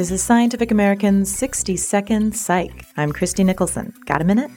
This is Scientific American's 60 Second Psych. I'm Christie Nicholson. Got a minute?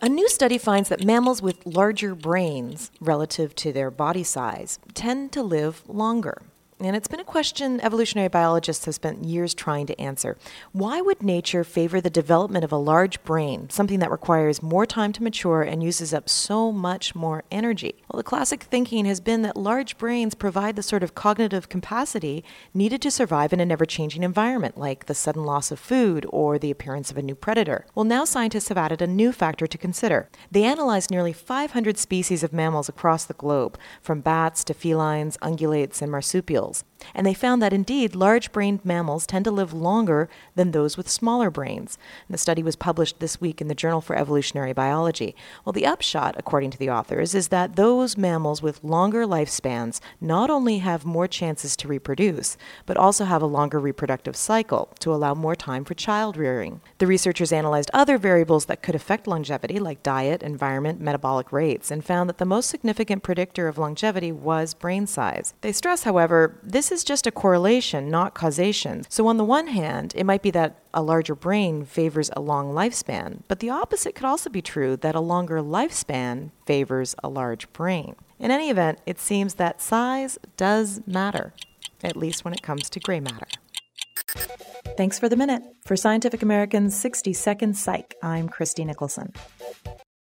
A new study finds that mammals with larger brains relative to their body size tend to live longer. And it's been a question evolutionary biologists have spent years trying to answer. Why would nature favor the development of a large brain, something that requires more time to mature and uses up so much more energy? Well, the classic thinking has been that large brains provide the sort of cognitive capacity needed to survive in a never changing environment, like the sudden loss of food or the appearance of a new predator. Well, now scientists have added a new factor to consider. They analyzed nearly 500 species of mammals across the globe, from bats to felines, ungulates, and marsupials vessels. And they found that indeed large brained mammals tend to live longer than those with smaller brains. And the study was published this week in the Journal for Evolutionary Biology. Well, the upshot, according to the authors, is that those mammals with longer lifespans not only have more chances to reproduce, but also have a longer reproductive cycle to allow more time for child rearing. The researchers analyzed other variables that could affect longevity, like diet, environment, metabolic rates, and found that the most significant predictor of longevity was brain size. They stress, however, this is just a correlation, not causation. So, on the one hand, it might be that a larger brain favors a long lifespan, but the opposite could also be true that a longer lifespan favors a large brain. In any event, it seems that size does matter, at least when it comes to gray matter. Thanks for the minute. For Scientific American's 60 Second Psych, I'm Christie Nicholson.